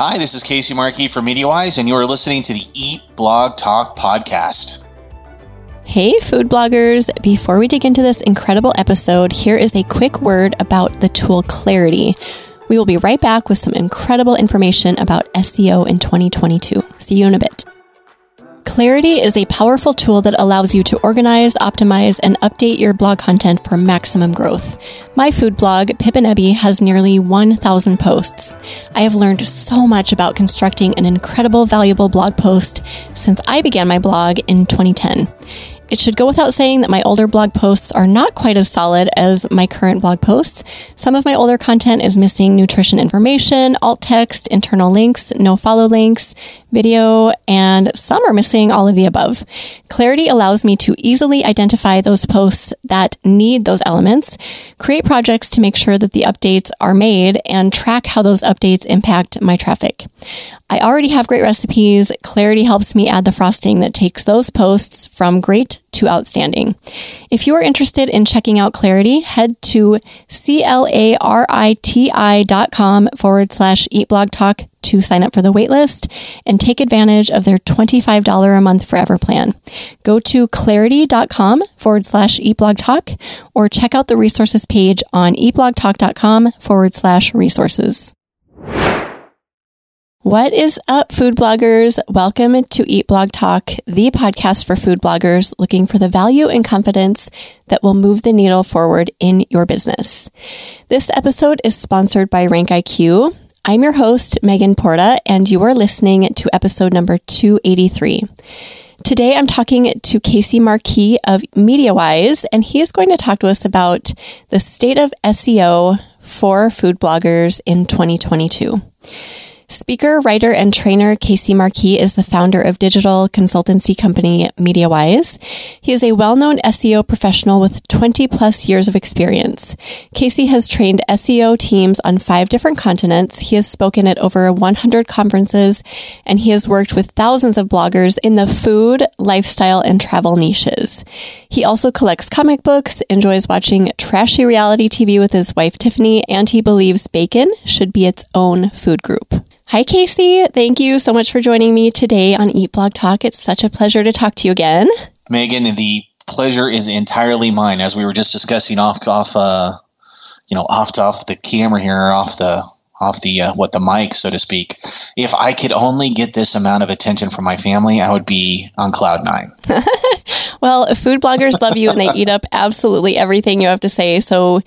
Hi, this is Casey Markee from MediaWyse, and you are listening to the Eat Blog Talk podcast. Hey, food bloggers. Before we dig into this incredible episode, here is a quick word about the tool Clariti. We will be right back with some incredible information about SEO in 2022. See you in a bit. Clariti is a powerful tool that allows you to organize, optimize, and update your blog content for maximum growth. My food blog, Pip and Ebby, has nearly 1,000 posts. I have learned so much about constructing an incredible, valuable blog post since I began my blog in 2010. It should go without saying that my older blog posts are not quite as solid as my current blog posts. Some of my older content is missing nutrition information, alt text, internal links, no follow links, video, and some are missing all of the above. Clariti allows me to easily identify those posts that need those elements, create projects to make sure that the updates are made, and track how those updates impact my traffic. I already have great recipes. Clariti helps me add the frosting that takes those posts from great to outstanding. If you are interested in checking out Clariti, head to C-L-A-R-I-T-I.com forward slash eat blog talk to sign up for the waitlist and take advantage of their $25 a month forever plan. Go to clariti.com forward slash eatblogtalk or check out the resources page on eatblogtalk.com forward slash resources. What is up, food bloggers? Welcome to Eat Blog Talk, the podcast for food bloggers looking for the value and confidence that will move the needle forward in your business. This episode is sponsored by Rank IQ. I'm your host, Megan Porta, and you are listening to episode number 283. Today, I'm talking to Casey Markee of MediaWyse, and he is going to talk to us about the state of SEO for food bloggers in 2022. Speaker, writer, and trainer Casey Markee is the founder of digital consultancy company MediaWyse. He is a well-known SEO professional with 20 plus years of experience. Casey has trained SEO teams on five different continents. He has spoken at over 100 conferences, and he has worked with thousands of bloggers in the food, lifestyle, and travel niches. He also collects comic books, enjoys watching trashy reality TV with his wife Tiffany, and he believes bacon should be its own food group. Hi, Casey. Thank you so much for joining me today on Eat Blog Talk. It's such a pleasure to talk to you again. Megan, the pleasure is entirely mine. As we were just discussing off, off, uh, you know, off off the camera here, off the off the uh, what the mic, so to speak. If I could only get this amount of attention from my family, I would be on cloud nine. well, food bloggers love you and they eat up absolutely everything you have to say. So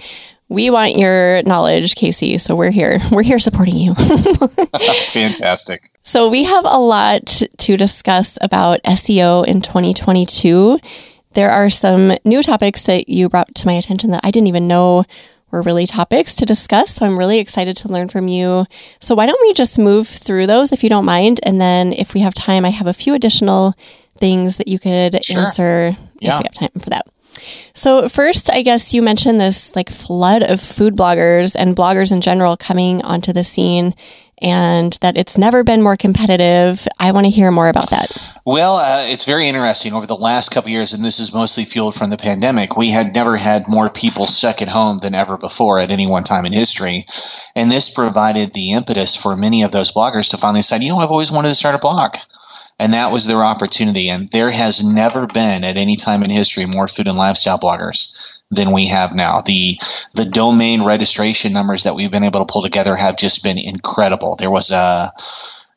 we want your knowledge, Casey. So we're here. We're here supporting you. Fantastic. So we have a lot to discuss about SEO in 2022. There are some new topics that you brought to my attention that I didn't even know were really topics to discuss. So I'm really excited to learn from you. So why don't we just move through those if you don't mind? And then if we have time, I have a few additional things that you could sure. answer yeah. if we have time for that. So first, I guess you mentioned this like flood of food bloggers and bloggers in general coming onto the scene and that it's never been more competitive. I want to hear more about that. Well, uh, it's very interesting. Over the last couple years, and this is mostly fueled from the pandemic, we had never had more people stuck at home than ever before at any one time in history. And this provided the impetus for many of those bloggers to finally decide, you know, I've always wanted to start a blog and that was their opportunity. And there has never been at any time in history more food and lifestyle bloggers than we have now. The the domain registration numbers that we've been able to pull together have just been incredible. There was a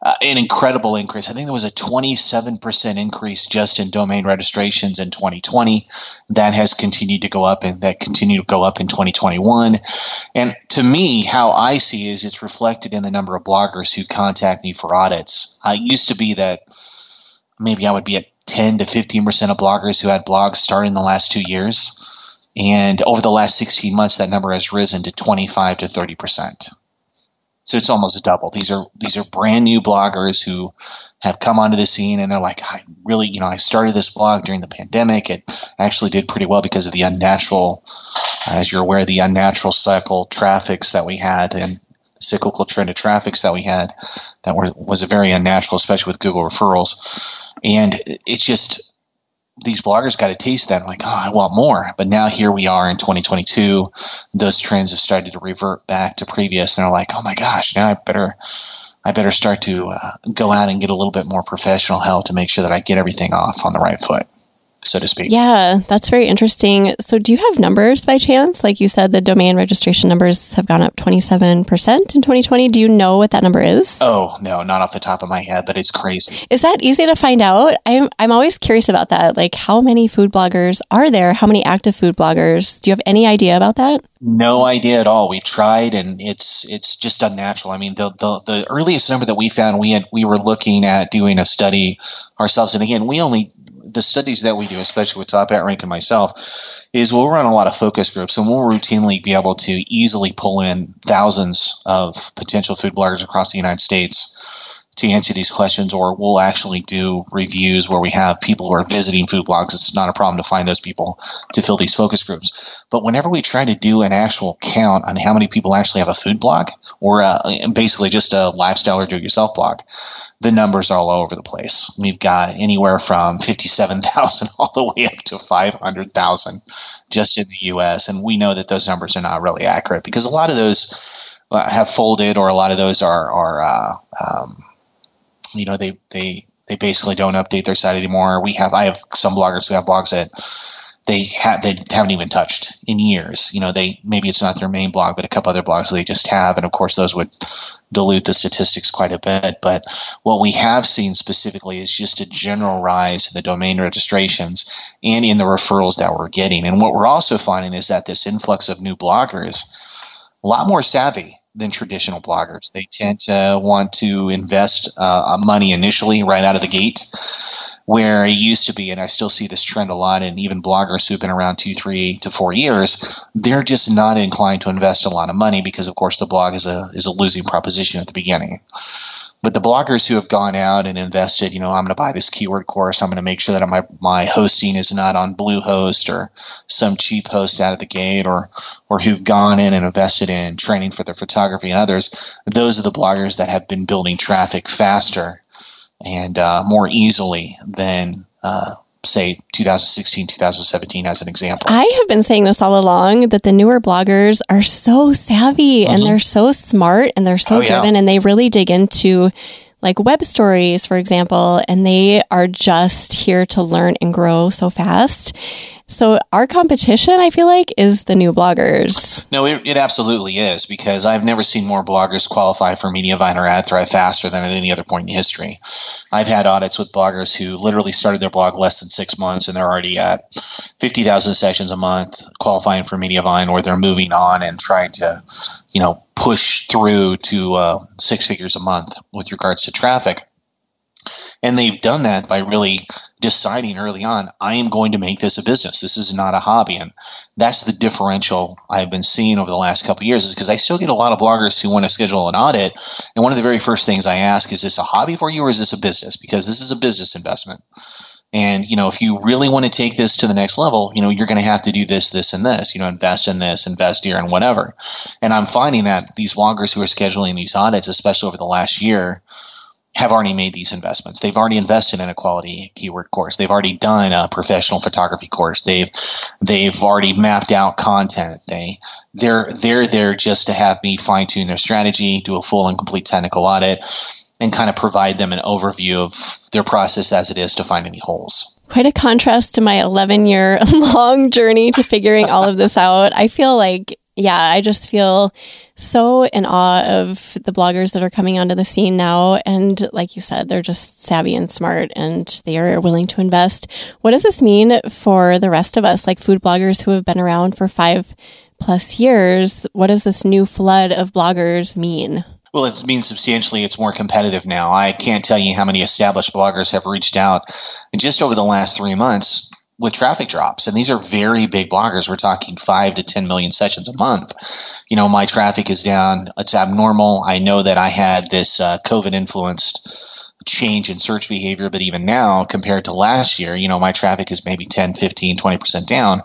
uh, an incredible increase. I think there was a 27% increase just in domain registrations in 2020. That has continued to go up and that continued to go up in 2021. And to me, how I see is it's reflected in the number of bloggers who contact me for audits. I used to be that maybe I would be at 10 to 15% of bloggers who had blogs start in the last two years. And over the last 16 months, that number has risen to 25 to 30%. So it's almost double. These are these are brand new bloggers who have come onto the scene and they're like, I really, you know, I started this blog during the pandemic. It actually did pretty well because of the unnatural, as you're aware, the unnatural cycle traffics that we had and cyclical trend of traffics that we had that were, was a very unnatural, especially with Google referrals. And it's just these bloggers got a taste that I'm like, oh, I want more. But now here we are in 2022. Those trends have started to revert back to previous, and they're like, oh my gosh, now I better, I better start to uh, go out and get a little bit more professional help to make sure that I get everything off on the right foot so to speak. Yeah, that's very interesting. So, do you have numbers by chance? Like you said, the domain registration numbers have gone up 27% in 2020. Do you know what that number is? Oh, no, not off the top of my head, but it's crazy. Is that easy to find out? I'm, I'm always curious about that. Like, how many food bloggers are there? How many active food bloggers? Do you have any idea about that? No idea at all. We've tried, and it's it's just unnatural. I mean, the, the the earliest number that we found, we had we were looking at doing a study ourselves, and again, we only the studies that we do, especially with Top Hat Rank and myself, is we'll run a lot of focus groups and we'll routinely be able to easily pull in thousands of potential food bloggers across the United States to answer these questions, or we'll actually do reviews where we have people who are visiting food blogs. It's not a problem to find those people to fill these focus groups. But whenever we try to do an actual count on how many people actually have a food blog, or uh, basically just a lifestyle or do-it-yourself blog, the numbers are all over the place. We've got anywhere from 57,000 all the way up to 500,000 just in the US. And we know that those numbers are not really accurate because a lot of those uh, have folded or a lot of those are, are uh, um, you know, they, they, they basically don't update their site anymore. We have, I have some bloggers who have blogs that they have they haven't even touched in years. You know, they maybe it's not their main blog, but a couple other blogs they just have, and of course those would dilute the statistics quite a bit. But what we have seen specifically is just a general rise in the domain registrations and in the referrals that we're getting. And what we're also finding is that this influx of new bloggers, a lot more savvy than traditional bloggers. They tend to want to invest uh, money initially right out of the gate where it used to be, and I still see this trend a lot, and even bloggers who've been around two, three to four years, they're just not inclined to invest a lot of money because, of course, the blog is a is a losing proposition at the beginning. But the bloggers who have gone out and invested, you know, I'm going to buy this keyword course. I'm going to make sure that my my hosting is not on Bluehost or some cheap host out of the gate, or or who've gone in and invested in training for their photography and others. Those are the bloggers that have been building traffic faster and uh, more easily than uh, say 2016 2017 as an example i have been saying this all along that the newer bloggers are so savvy mm-hmm. and they're so smart and they're so oh, driven yeah. and they really dig into like web stories for example and they are just here to learn and grow so fast so our competition, I feel like, is the new bloggers. No, it, it, absolutely is because I've never seen more bloggers qualify for Mediavine or AdThrive faster than at any other point in history. I've had audits with bloggers who literally started their blog less than six months and they're already at 50,000 sessions a month qualifying for Mediavine or they're moving on and trying to, you know, push through to uh, six figures a month with regards to traffic. And they've done that by really deciding early on, I am going to make this a business. This is not a hobby. And that's the differential I've been seeing over the last couple years is because I still get a lot of bloggers who want to schedule an audit. And one of the very first things I ask is this a hobby for you or is this a business? Because this is a business investment. And, you know, if you really want to take this to the next level, you know, you're going to have to do this, this, and this, you know, invest in this, invest here, and whatever. And I'm finding that these bloggers who are scheduling these audits, especially over the last year, have already made these investments. They've already invested in a quality keyword course. They've already done a professional photography course. They've they've already mapped out content. They they're they're there just to have me fine tune their strategy, do a full and complete technical audit, and kind of provide them an overview of their process as it is to find any holes. Quite a contrast to my 11 year long journey to figuring all of this out. I feel like yeah, I just feel so in awe of the bloggers that are coming onto the scene now. And like you said, they're just savvy and smart and they are willing to invest. What does this mean for the rest of us, like food bloggers who have been around for five plus years? What does this new flood of bloggers mean? Well, it means substantially it's more competitive now. I can't tell you how many established bloggers have reached out. Just over the last three months, with traffic drops. And these are very big bloggers. We're talking five to 10 million sessions a month. You know, my traffic is down. It's abnormal. I know that I had this uh, COVID influenced change in search behavior, but even now compared to last year, you know, my traffic is maybe 10, 15, 20% down.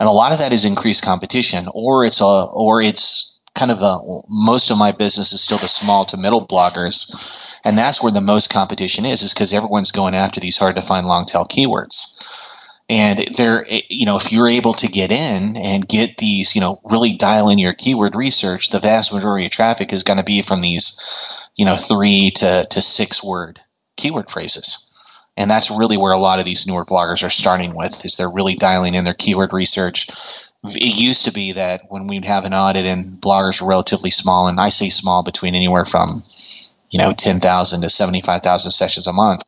And a lot of that is increased competition or it's a, or it's kind of a, most of my business is still the small to middle bloggers. And that's where the most competition is, is because everyone's going after these hard to find long tail keywords and they're eh, you know if you're able to get in and get these you know really dial in your keyword research the vast majority of traffic is going to be from these you know, three to, to six word keyword phrases. And that's really where a lot of these newer bloggers are starting with is they're really dialing in their keyword research. It used to be that when we'd have an audit and bloggers were relatively small, and I say small between anywhere from you know 10,000 to 75,000 sessions a month,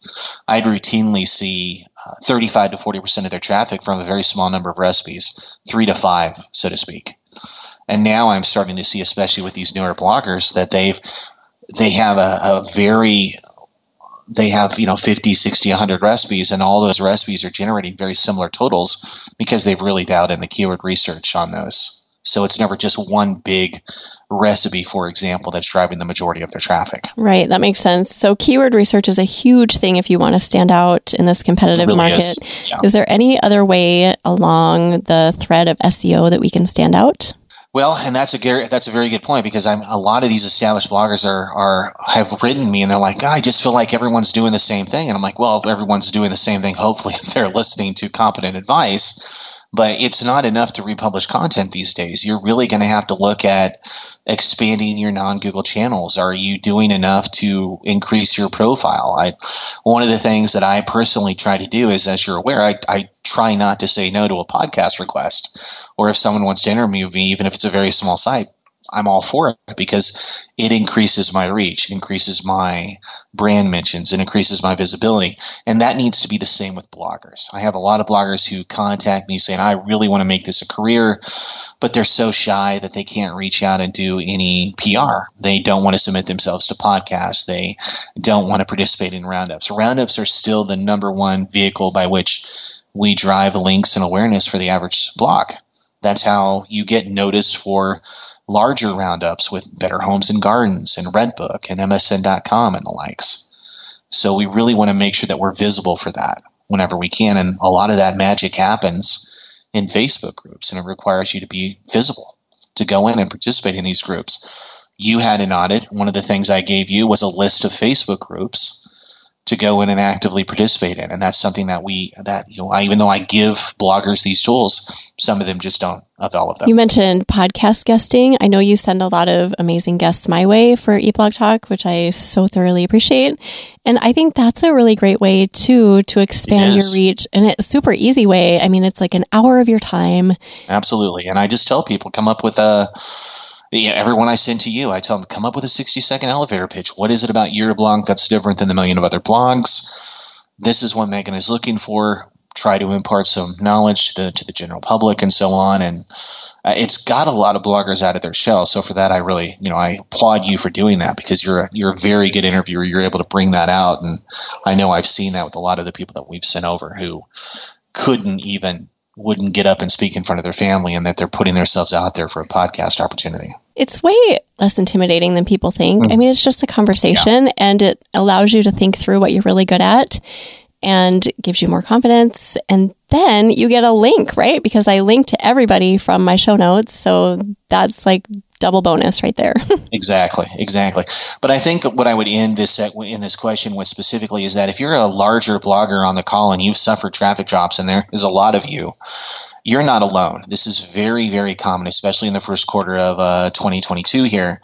I'd routinely see uh, 35 to 40% of their traffic from a very small number of recipes, 3 to 5 so to speak. And now I'm starting to see especially with these newer bloggers that they've they have a, a very they have you know 50 60 100 recipes and all those recipes are generating very similar totals because they've really dialed in the keyword research on those so it's never just one big recipe, for example, that's driving the majority of their traffic. Right. That makes sense. So keyword research is a huge thing if you want to stand out in this competitive really market. Is. Yeah. is there any other way along the thread of SEO that we can stand out? Well, and that's a that's a very good point because I'm a lot of these established bloggers are are have written me and they're like, oh, I just feel like everyone's doing the same thing, and I'm like, well, if everyone's doing the same thing, hopefully, they're listening to competent advice, but it's not enough to republish content these days. You're really going to have to look at expanding your non-Google channels. Are you doing enough to increase your profile? I, one of the things that I personally try to do is, as you're aware, I, I try not to say no to a podcast request, or if someone wants to interview me, even if it's a very small site, I'm all for it because it increases my reach, increases my brand mentions, it increases my visibility. And that needs to be the same with bloggers. I have a lot of bloggers who contact me saying, I really want to make this a career, but they're so shy that they can't reach out and do any PR. They don't want to submit themselves to podcasts. They don't want to participate in roundups. Roundups are still the number one vehicle by which we drive links and awareness for the average blog. That's how you get noticed for larger roundups with Better Homes and Gardens and Redbook and MSN.com and the likes. So we really want to make sure that we're visible for that whenever we can. And a lot of that magic happens in Facebook groups, and it requires you to be visible to go in and participate in these groups. You had an audit. One of the things I gave you was a list of Facebook groups to go in and actively participate in. And that's something that we, that, you know, I, even though I give bloggers these tools, some of them just don't avail of them. You mentioned podcast guesting. I know you send a lot of amazing guests my way for Eat Blog Talk, which I so thoroughly appreciate. And I think that's a really great way too to expand your reach and it's a super easy way. I mean, it's like an hour of your time. Absolutely. And I just tell people come up with a, yeah, everyone I send to you, I tell them come up with a 60 second elevator pitch. What is it about your blog that's different than the million of other blogs? This is what Megan is looking for. Try to impart some knowledge to the, to the general public and so on. And uh, it's got a lot of bloggers out of their shell. So for that, I really, you know, I applaud you for doing that because you're a, you're a very good interviewer. You're able to bring that out. And I know I've seen that with a lot of the people that we've sent over who couldn't even wouldn't get up and speak in front of their family and that they're putting themselves out there for a podcast opportunity. It's way less intimidating than people think. Mm. I mean, it's just a conversation yeah. and it allows you to think through what you're really good at and gives you more confidence. And then you get a link, right? Because I link to everybody from my show notes. So that's like double bonus right there. exactly, exactly. But I think what I would end this in this question with specifically is that if you're a larger blogger on the call and you've suffered traffic drops, and there is a lot of you, you're not alone. This is very, very common, especially in the first quarter of uh, 2022. Here,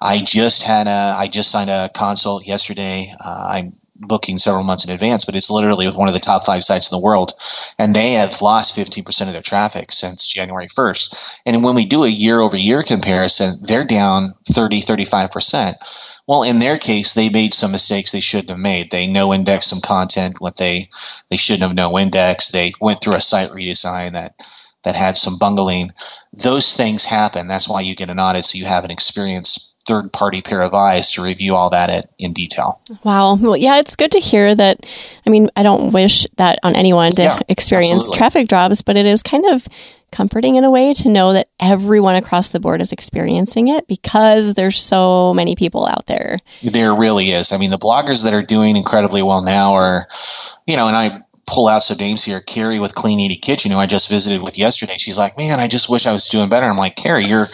I just had a, I just signed a consult yesterday. Uh, I'm booking several months in advance, but it's literally with one of the top five sites in the world, and they have lost 15% of their traffic since January 1st. And when we do a year-over-year comparison, they're down 30, 35%. Well, in their case, they made some mistakes they shouldn't have made. They no indexed some content what they they shouldn't have no indexed. They went through a site redesign that that had some bungling. Those things happen. That's why you get an audit, so you have an experienced third party pair of eyes to review all that in detail. Wow. Well, yeah, it's good to hear that. I mean, I don't wish that on anyone to yeah, experience absolutely. traffic drops, but it is kind of comforting in a way to know that everyone across the board is experiencing it because there's so many people out there. There really is. I mean, the bloggers that are doing incredibly well now are, you know, and I pull out some names here. Carrie with Clean Eating Kitchen, who I just visited with yesterday, she's like, "Man, I just wish I was doing better." I'm like, "Carrie, your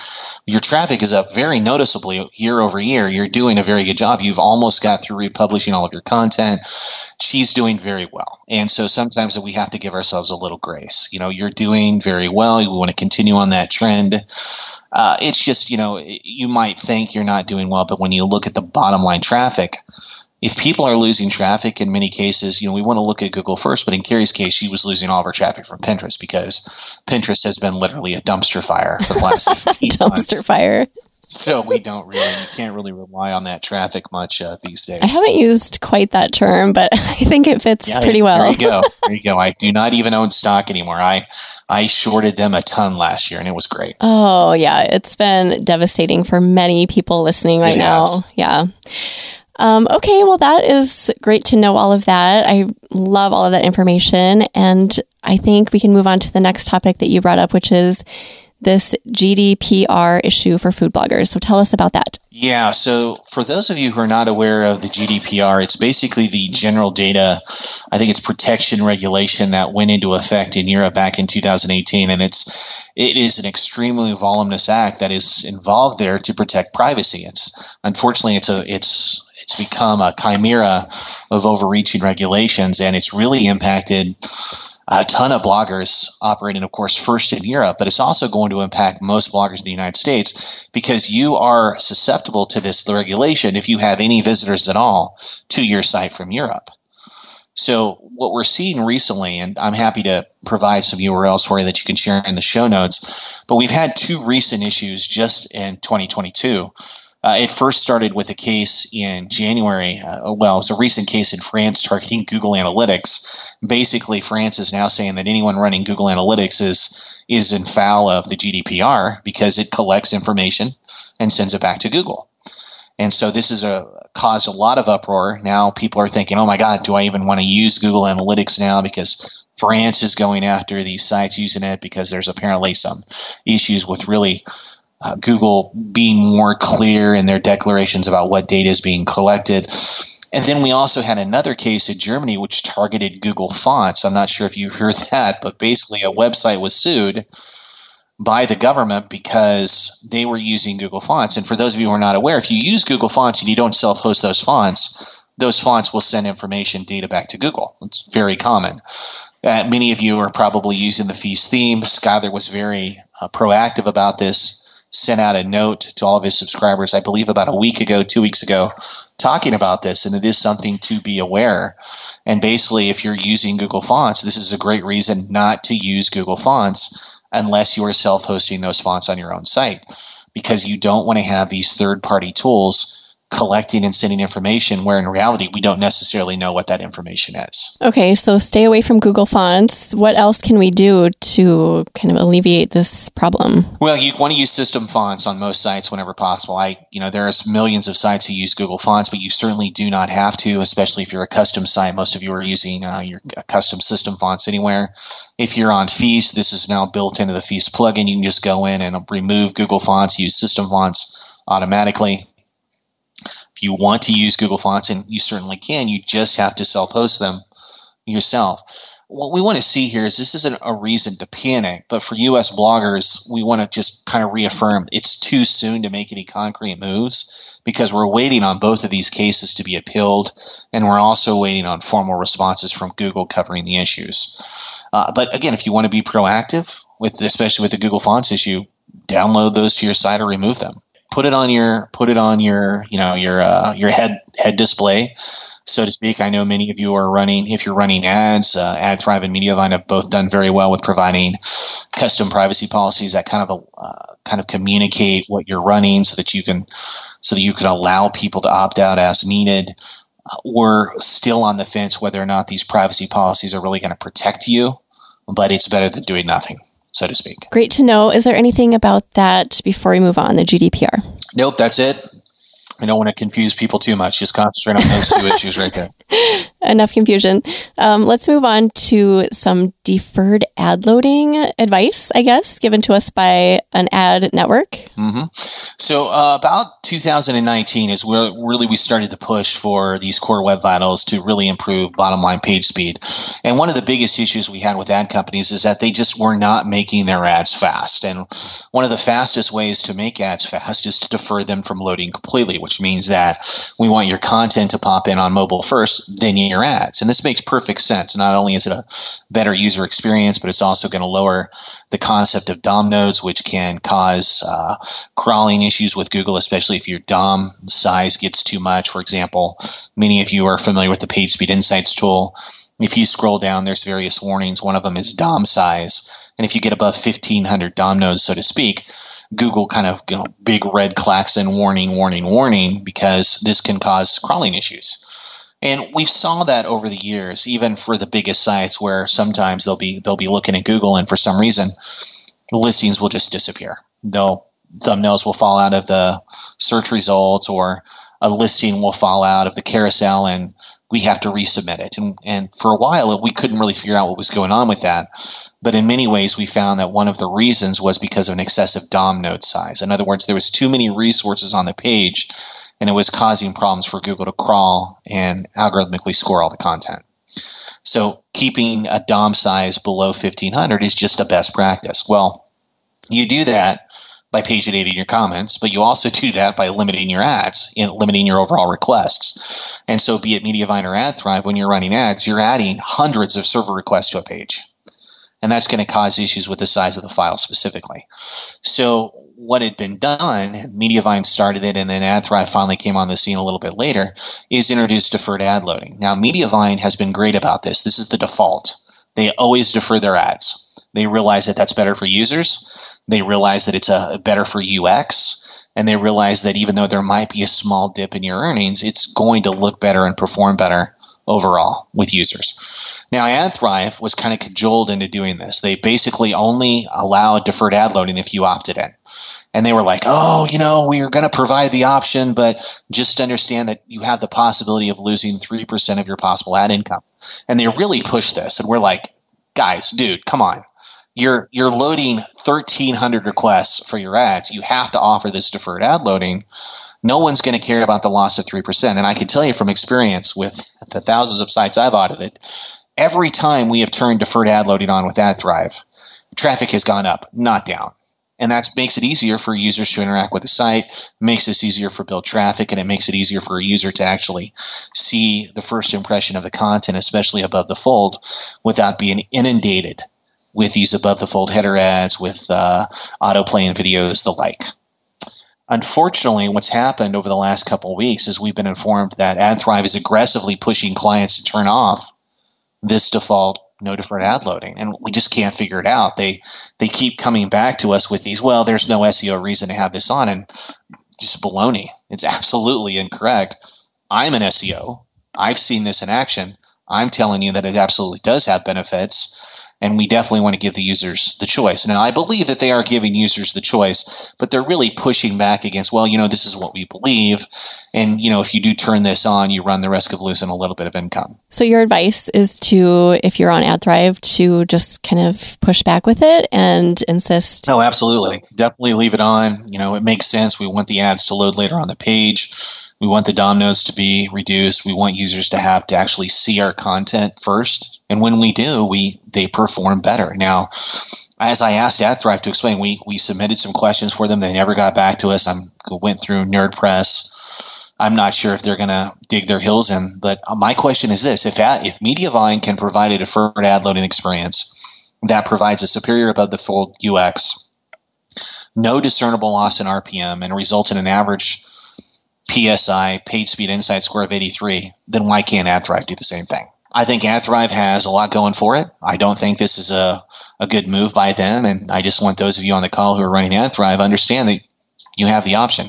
your traffic is up very noticeably year over year. You're doing a very good job. You've almost got through republishing all of your content. She's doing very well, and so sometimes we have to give ourselves a little grace. You know, you're doing very well. We want to continue on that trend. Uh, it's just you know you might think you're not doing well, but when you look at the bottom line traffic. If people are losing traffic in many cases, you know, we want to look at Google first, but in Carrie's case, she was losing all of her traffic from Pinterest because Pinterest has been literally a dumpster fire for the last dumpster months. Dumpster fire so we don't really you can't really rely on that traffic much uh, these days. I haven't used quite that term, but I think it fits yeah, pretty well. There you go. There you go. I do not even own stock anymore. I I shorted them a ton last year, and it was great. Oh yeah, it's been devastating for many people listening right now. Yeah. Um, okay, well, that is great to know all of that. I love all of that information. And I think we can move on to the next topic that you brought up, which is this GDPR issue for food bloggers. So tell us about that. Yeah, so for those of you who are not aware of the GDPR, it's basically the general data, I think it's protection regulation that went into effect in Europe back in 2018 and it's it is an extremely voluminous act that is involved there to protect privacy. It's unfortunately it's a it's it's become a chimera of overreaching regulations and it's really impacted a ton of bloggers operating, of course, first in Europe, but it's also going to impact most bloggers in the United States because you are susceptible to this regulation if you have any visitors at all to your site from Europe. So, what we're seeing recently, and I'm happy to provide some URLs for you that you can share in the show notes, but we've had two recent issues just in 2022 uh, it first started with a case in January. Uh, well, it was a recent case in France targeting Google Analytics. Basically, France is now saying that anyone running Google Analytics is is in foul of the GDPR because it collects information and sends it back to Google. And so this has caused a lot of uproar. Now people are thinking, "Oh my God, do I even want to use Google Analytics now?" Because France is going after these sites using it because there's apparently some issues with really uh, Google being more clear in their declarations about what data is being collected. And then we also had another case in Germany which targeted Google fonts. I'm not sure if you heard that, but basically a website was sued by the government because they were using Google fonts. And for those of you who are not aware, if you use Google fonts and you don't self host those fonts, those fonts will send information data back to Google. It's very common. Uh, many of you are probably using the Feast theme. Skylar was very uh, proactive about this sent out a note to all of his subscribers, I believe about a week ago, two weeks ago, talking about this. And it is something to be aware. And basically, if you're using Google Fonts, this is a great reason not to use Google Fonts unless you are self hosting those fonts on your own site because you don't want to have these third party tools collecting and sending information where in reality we don't necessarily know what that information is. Okay, so stay away from Google Fonts. What else can we do to kind of alleviate this problem? Well, you want to use system fonts on most sites whenever possible. I, you know, there's millions of sites who use Google Fonts, but you certainly do not have to, especially if you're a custom site. Most of you are using uh, your custom system fonts anywhere. If you're on Feast, this is now built into the Feast plugin. You can just go in and remove Google Fonts, use system fonts automatically you want to use Google Fonts, and you certainly can, you just have to self host them yourself. What we want to see here is this isn't a reason to panic, but for US bloggers, we want to just kind of reaffirm it's too soon to make any concrete moves because we're waiting on both of these cases to be appealed, and we're also waiting on formal responses from Google covering the issues. Uh, but again, if you want to be proactive with, especially with the Google Fonts issue, download those to your site or remove them put it on your put it on your you know your uh, your head head display so to speak. I know many of you are running if you're running ads uh, adthrive and mediavine have both done very well with providing custom privacy policies that kind of uh, kind of communicate what you're running so that you can so that you can allow people to opt out as needed. We're still on the fence whether or not these privacy policies are really going to protect you but it's better than doing nothing so to speak. Great to know. Is there anything about that before we move on, the GDPR? Nope, that's it. I don't want to confuse people too much. Just concentrate on those two issues right there. Enough confusion. Um, let's move on to some deferred ad loading advice, I guess, given to us by an ad network. Mm-hmm. So, uh, about 2019 is where really we started the push for these core web vitals to really improve bottom line page speed. And one of the biggest issues we had with ad companies is that they just were not making their ads fast. And one of the fastest ways to make ads fast is to defer them from loading completely, which means that we want your content to pop in on mobile first, then you your ads. And this makes perfect sense. Not only is it a better user experience, but it's also going to lower the concept of DOM nodes, which can cause uh, crawling issues with Google, especially if your DOM size gets too much. For example, many of you are familiar with the PageSpeed Insights tool. If you scroll down, there's various warnings. One of them is DOM size. And if you get above 1500 DOM nodes, so to speak, Google kind of you know, big red klaxon warning, warning, warning, because this can cause crawling issues. And we saw that over the years, even for the biggest sites, where sometimes they'll be they'll be looking at Google, and for some reason, the listings will just disappear. They'll thumbnails will fall out of the search results, or a listing will fall out of the carousel, and we have to resubmit it. And, and for a while, we couldn't really figure out what was going on with that. But in many ways, we found that one of the reasons was because of an excessive DOM node size. In other words, there was too many resources on the page and it was causing problems for Google to crawl and algorithmically score all the content. So keeping a DOM size below 1500 is just a best practice. Well, you do that by paginating your comments, but you also do that by limiting your ads and limiting your overall requests. And so be it Mediavine or AdThrive, when you're running ads, you're adding hundreds of server requests to a page and that's going to cause issues with the size of the file specifically. So what had been done, Mediavine started it, and then AdThrive finally came on the scene a little bit later, is introduce deferred ad loading. Now Mediavine has been great about this. This is the default. They always defer their ads. They realize that that's better for users. They realize that it's a better for UX, and they realize that even though there might be a small dip in your earnings, it's going to look better and perform better overall with users. Now, AdThrive was kind of cajoled into doing this. They basically only allowed deferred ad loading if you opted in. And they were like, oh, you know, we are going to provide the option, but just understand that you have the possibility of losing 3% of your possible ad income. And they really pushed this. And we're like, guys, dude, come on you're you're loading 1300 requests for your ads. You have to offer this deferred ad loading. No one's going to care about the loss of 3% and i can tell you from experience with the thousands of sites i've audited every time we have turned deferred ad loading on with adthrive traffic has gone up not down. And that makes it easier for users to interact with the site makes this easier for build traffic and it makes it easier for a user to actually see the first impression of the content especially above the fold without being inundated with these above the fold header ads, with uh, autoplay and videos, the like. Unfortunately, what's happened over the last couple weeks is we've been informed that AdThrive is aggressively pushing clients to turn off this default no deferred ad loading, and we just can't figure it out. They they keep coming back to us with these. Well, there's no SEO reason to have this on, and just baloney. It's absolutely incorrect. I'm an SEO. I've seen this in action. I'm telling you that it absolutely does have benefits and we definitely want to give the users the choice. Now, I believe that they are giving users the choice, but they're really pushing back against, well, you know, this is what we believe. And, you know, if you do turn this on, you run the risk of losing a little bit of income. So, your advice is to, if you're on AdThrive, to just kind of push back with it and insist. No, absolutely. Definitely leave it on. You know, it makes sense. We want the ads to load later on the page. We want the DOM nodes to be reduced. We want users to have to actually see our content first and when we do, we they perform better. Now, as I asked AdThrive to explain, we we submitted some questions for them. They never got back to us. I went through NerdPress. I'm not sure if they're going to dig their heels in, but uh, my question is this: if if Mediavine can provide a deferred ad loading experience that provides a superior above the fold UX, no discernible loss in RPM, and results in an average PSI page speed insight score of 83, then why can't AdThrive do the same thing? I think AdThrive has a lot going for it. I don't think this is a, a good move by them. And I just want those of you on the call who are running AdThrive understand that you have the option.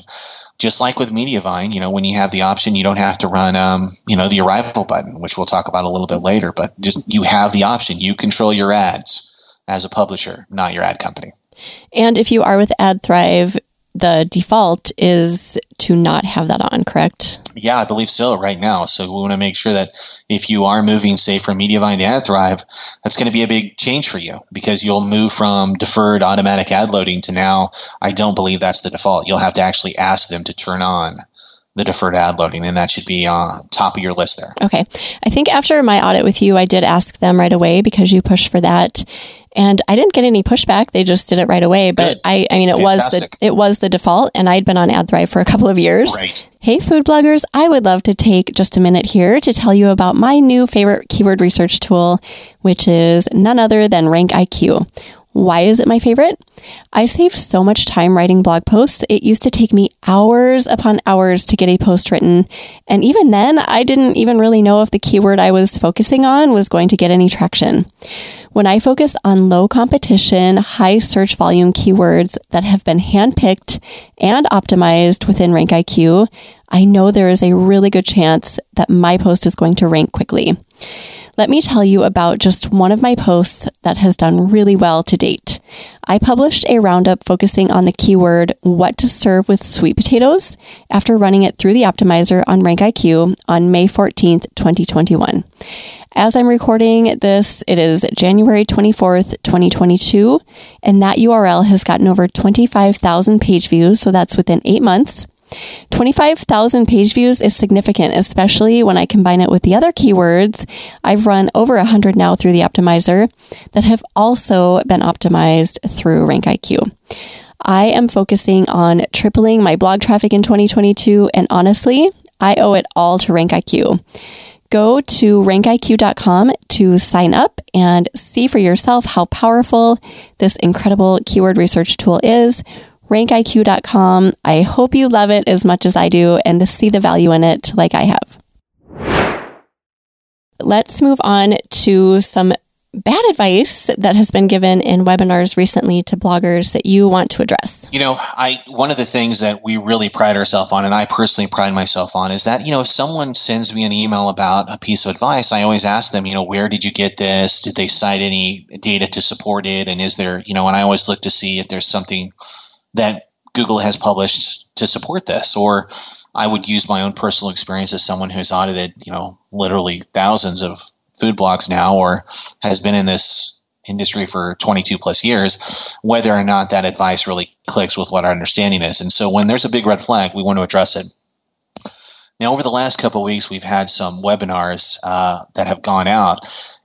Just like with Mediavine, you know, when you have the option, you don't have to run, um, you know, the arrival button, which we'll talk about a little bit later. But just you have the option. You control your ads as a publisher, not your ad company. And if you are with AdThrive, the default is to not have that on, correct? Yeah, I believe so right now. So we want to make sure that if you are moving, say, from Mediavine to AdThrive, that's going to be a big change for you because you'll move from deferred automatic ad loading to now, I don't believe that's the default. You'll have to actually ask them to turn on the deferred ad loading, and that should be on top of your list there. Okay. I think after my audit with you, I did ask them right away because you pushed for that and I didn't get any pushback. They just did it right away. But I, I mean, it Fantastic. was the it was the default, and I'd been on AdThrive for a couple of years. Right. Hey, food bloggers! I would love to take just a minute here to tell you about my new favorite keyword research tool, which is none other than Rank IQ. Why is it my favorite? I save so much time writing blog posts. It used to take me hours upon hours to get a post written. And even then, I didn't even really know if the keyword I was focusing on was going to get any traction. When I focus on low competition, high search volume keywords that have been handpicked and optimized within RankIQ, I know there is a really good chance that my post is going to rank quickly. Let me tell you about just one of my posts that has done really well to date. I published a roundup focusing on the keyword what to serve with sweet potatoes after running it through the optimizer on RankIQ on May 14th, 2021. As I'm recording this, it is January 24th, 2022, and that URL has gotten over 25,000 page views, so that's within eight months. 25,000 page views is significant, especially when I combine it with the other keywords. I've run over 100 now through the optimizer that have also been optimized through RankIQ. I am focusing on tripling my blog traffic in 2022, and honestly, I owe it all to RankIQ. Go to rankiq.com to sign up and see for yourself how powerful this incredible keyword research tool is rankiq.com. I hope you love it as much as I do and see the value in it like I have. Let's move on to some bad advice that has been given in webinars recently to bloggers that you want to address? You know, I one of the things that we really pride ourselves on and I personally pride myself on is that, you know, if someone sends me an email about a piece of advice, I always ask them, you know, where did you get this? Did they cite any data to support it? And is there, you know, and I always look to see if there's something that Google has published to support this. Or I would use my own personal experience as someone who's audited, you know, literally thousands of food blogs now or has been in this industry for 22 plus years, whether or not that advice really clicks with what our understanding is. And so when there's a big red flag, we want to address it. Now, over the last couple weeks, we've had some webinars uh, that have gone out,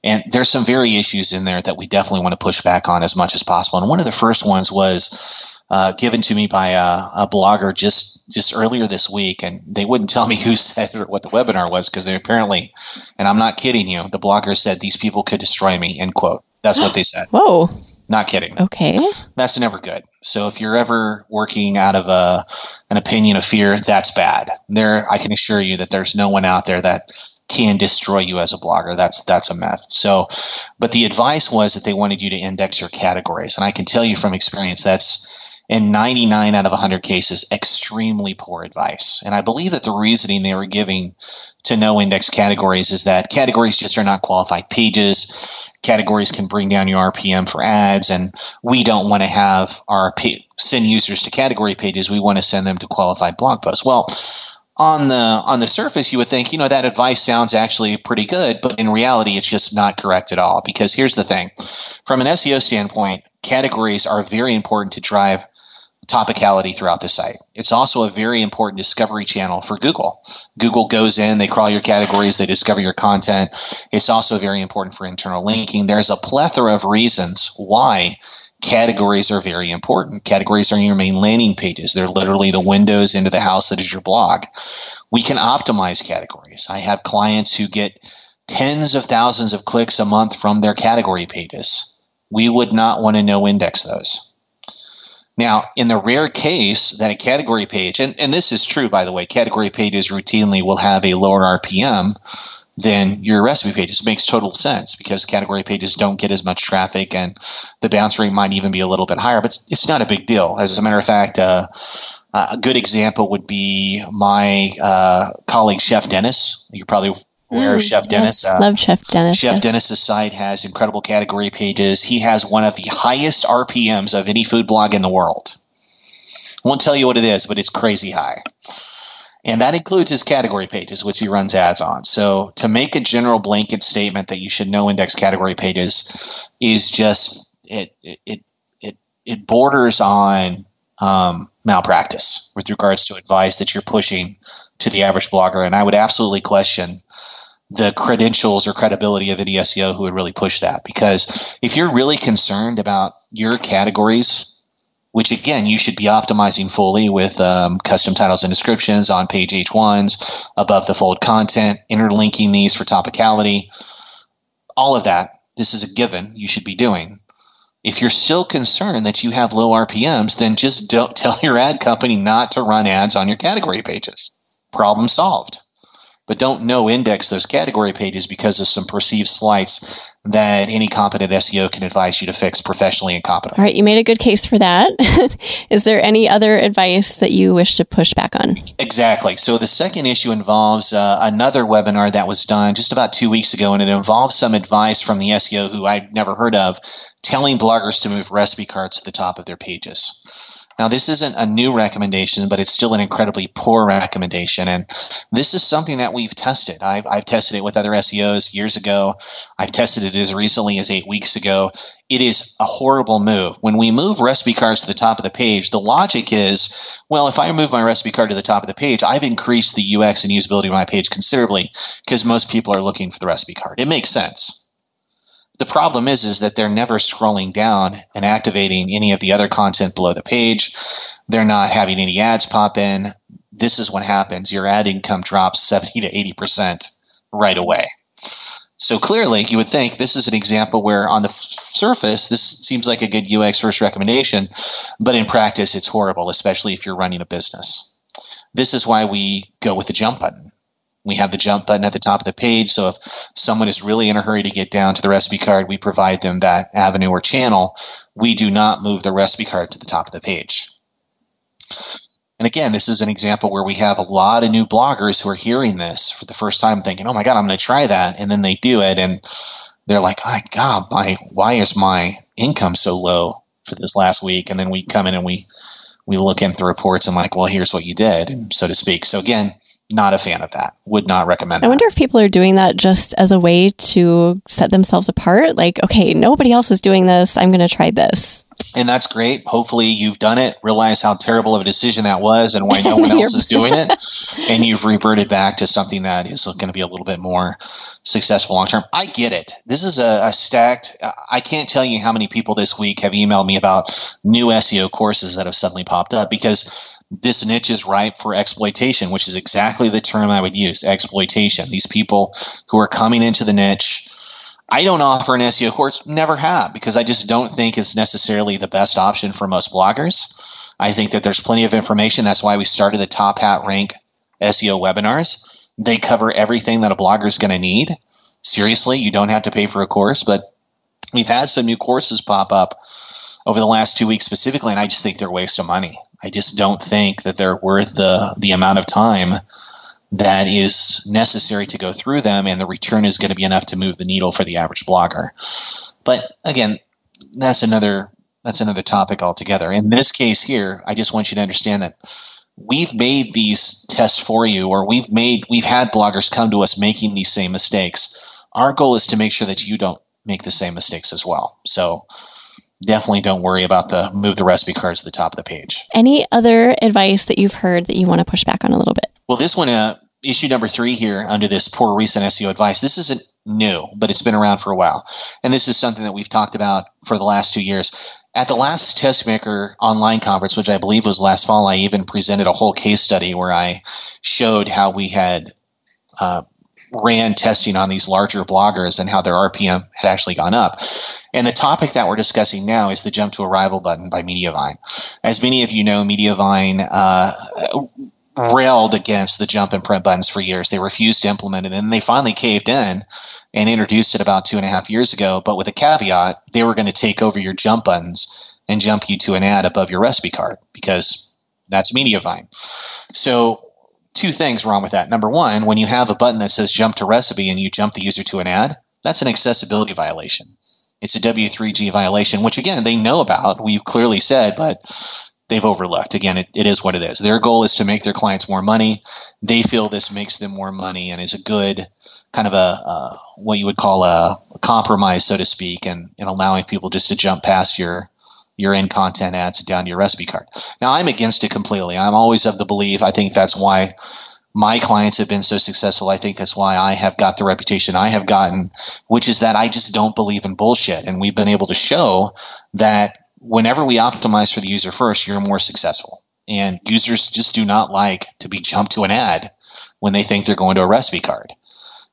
and there's some very issues in there that we definitely want to push back on as much as possible. And one of the first ones was uh, given to me by a, a, blogger just just earlier this week, and they wouldn't tell me who said it or what the webinar was because they apparently, and I'm not kidding you, the blogger said these people could destroy me. End quote. That's what they said. Whoa. Not kidding. Okay. That's never good. So if you're ever working out of a an opinion of fear, that's bad. There, I can assure you that there's no one out there that can destroy you as a blogger. That's that's a myth. So, but the advice was that they wanted you to index your categories, and I can tell you from experience that's in 99 out of 100 cases, extremely poor advice. And I believe that the reasoning they were giving to no index categories is that categories just are not qualified pages. Categories can bring down your RPM for ads, and we don't want to have our send users to category pages. We want to send them to qualified blog posts. Well, on the on the surface you would think you know that advice sounds actually pretty good but in reality it's just not correct at all because here's the thing from an SEO standpoint categories are very important to drive topicality throughout the site. It's also a very important discovery channel for Google. Google goes in, they crawl your categories, they discover your content. It's also very important for internal linking. There's a plethora of reasons why categories are very important. Categories are your main landing pages. They're literally the windows into the house that is your blog. We can optimize categories. I have clients who get tens of thousands of clicks a month from their category pages. We would not want to no index those. Now, in the rare case that a category page, and, and this is true, by the way, category pages routinely will have a lower RPM than your recipe pages. It makes total sense because category pages don't get as much traffic and the bounce rate might even be a little bit higher, but it's, it's not a big deal. As a matter of fact, uh, a good example would be my uh, colleague, Chef Dennis. You probably aware of mm, Chef Dennis. Yes, uh, love Chef Dennis. Chef. Dennis's site has incredible category pages. He has one of the highest RPMs of any food blog in the world. Won't tell you what it is, but it's crazy high. And that includes his category pages, which he runs ads on. So to make a general blanket statement that you should no index category pages is just it it it it borders on um, malpractice with regards to advice that you're pushing to the average blogger. And I would absolutely question the credentials or credibility of any SEO who would really push that. Because if you're really concerned about your categories, which again you should be optimizing fully with um, custom titles and descriptions on page H1s, above the fold content, interlinking these for topicality, all of that. This is a given you should be doing. If you're still concerned that you have low RPMs, then just don't tell your ad company not to run ads on your category pages. Problem solved but don't no index those category pages because of some perceived slights that any competent SEO can advise you to fix professionally and competently. All right, you made a good case for that. Is there any other advice that you wish to push back on? Exactly. So the second issue involves uh, another webinar that was done just about two weeks ago, and it involves some advice from the SEO who I'd never heard of, telling bloggers to move recipe cards to the top of their pages. Now, this isn't a new recommendation, but it's still an incredibly poor recommendation. And this is something that we've tested. I've, I've tested it with other SEOs years ago. I've tested it as recently as eight weeks ago. It is a horrible move. When we move recipe cards to the top of the page, the logic is, well, if I move my recipe card to the top of the page, I've increased the UX and usability of my page considerably because most people are looking for the recipe card. It makes sense the problem is is that they're never scrolling down and activating any of the other content below the page. They're not having any ads pop in. This is what happens. Your ad income drops 70 to 80% right away. So clearly you would think this is an example where on the surface this seems like a good ux first recommendation but in practice it's horrible especially if you're running a business. This is why we go with the jump button we have the jump button at the top of the page. So if someone is really in a hurry to get down to the recipe card, we provide them that avenue or channel. We do not move the recipe card to the top of the page. And again, this is an example where we have a lot of new bloggers who are hearing this for the first time thinking, oh my God, I'm going to try that. And then they do it and they're like, oh my God, my, why is my income so low for this last week? And then we come in and we, we look into the reports and like, well, here's what you did, so to speak. So again, not a fan of that. Would not recommend. I wonder if people are doing that just as a way to set themselves apart. Like, okay, nobody else is doing this. I'm going to try this and that's great. Hopefully, you've done it, realize how terrible of a decision that was, and why no one else is doing it, and you've reverted back to something that is going to be a little bit more successful long term. I get it. This is a, a, stacked. I can't tell you how many people this week have emailed me about new SEO courses that have suddenly popped up because this niche is ripe for exploitation, which is exactly the term I would use: exploitation. These people who are coming into the niche I don't offer an SEO course, never have, because I just don't think it's necessarily the best option for most bloggers. I think that there's plenty of information. That's why we started the Top Hat Rank SEO webinars. They cover everything that a blogger is going to need. Seriously, you don't have to pay for a course, but we've had some new courses pop up over the last two weeks specifically, and I just think they're a waste of money. I just don't think that they're worth the the amount of time that is necessary to go through them, and the return is going to be enough to move the needle for the average blogger. But again, that's another that's another topic altogether. In this case here, I just want you to understand that we've made these tests for you, or we've made we've had bloggers come to us making these same mistakes. Our goal is to make sure that you don't make the same mistakes as well. So definitely don't worry about the move the recipe cards to the top of the page. Any other advice that you've heard that you want to push back on a little bit? Well, this one, uh, issue number three here under this poor recent SEO advice. This isn't new, but it's been around for a while. And this is something that we've talked about for the last two years. At the last Tastemaker online conference, which I believe was last fall, I even presented a whole case study where I showed how we had uh, ran testing on these larger bloggers and how their RPM had actually gone up. And the topic that we're discussing now is the jump to arrival button by Mediavine. As many of you know, Mediavine uh, railed against the jump and print buttons for years. They refused to implement it, and they finally caved in and introduced it about two and a half years ago. But with a caveat, they were going to take over your jump buttons and jump you to an ad above your recipe card because that's Mediavine. So two things wrong with that. Number one, when you have a button that says jump to recipe and you jump the user to an ad, that's an accessibility violation. It's a W3C violation, which again, they know about. We've clearly said, but they've overlooked. Again, it, it is what it is. Their goal is to make their clients more money. They feel this makes them more money and is a good kind of a uh, what you would call a, a compromise, so to speak, and, and allowing people just to jump past your your end content ads down to your recipe card. Now, I'm against it completely. I'm always of the belief. I think that's why my clients have been so successful. I think that's why I have got the reputation I have gotten, which is that I just don't believe in bullshit. And we've been able to show that whenever we optimize for the user first, you're more successful. And users just do not like to be jumped to an ad when they think they're going to a recipe card.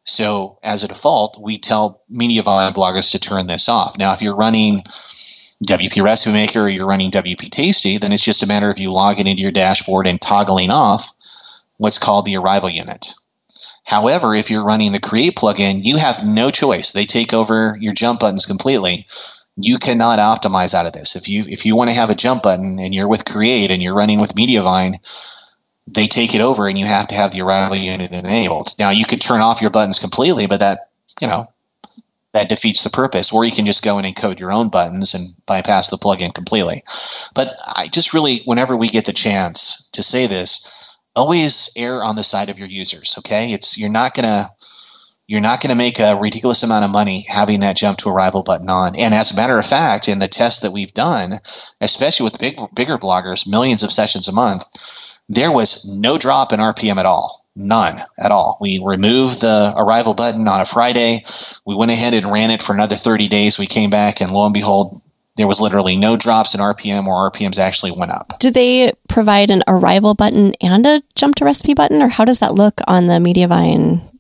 So as a default, we tell Mediavine bloggers to turn this off. Now, if you're running WP Recipe Maker or you're running WP Tasty, then it's just a matter of you logging into your dashboard and toggling off what's called the arrival unit. However, if you're running the Create plugin, you have no choice. They take over your jump buttons completely. You cannot optimize out of this. If you if you want to have a jump button and you're with Create and you're running with Mediavine, they take it over and you have to have the arrival unit enabled. Now you could turn off your buttons completely, but that you know that defeats the purpose. Or you can just go in and code your own buttons and bypass the plugin completely. But I just really, whenever we get the chance to say this, always err on the side of your users. Okay, it's you're not gonna you're not going to make a ridiculous amount of money having that jump to arrival button on. And as a matter of fact, in the tests that we've done, especially with big bigger bloggers, millions of sessions a month, there was no drop in RPM at all. None at all. We removed the arrival button on a Friday. We went ahead and ran it for another 30 days. We came back, and lo and behold, there was literally no drops in RPM or RPMs actually went up. Do they provide an arrival button and a jump to recipe button, or how does that look on the Mediavine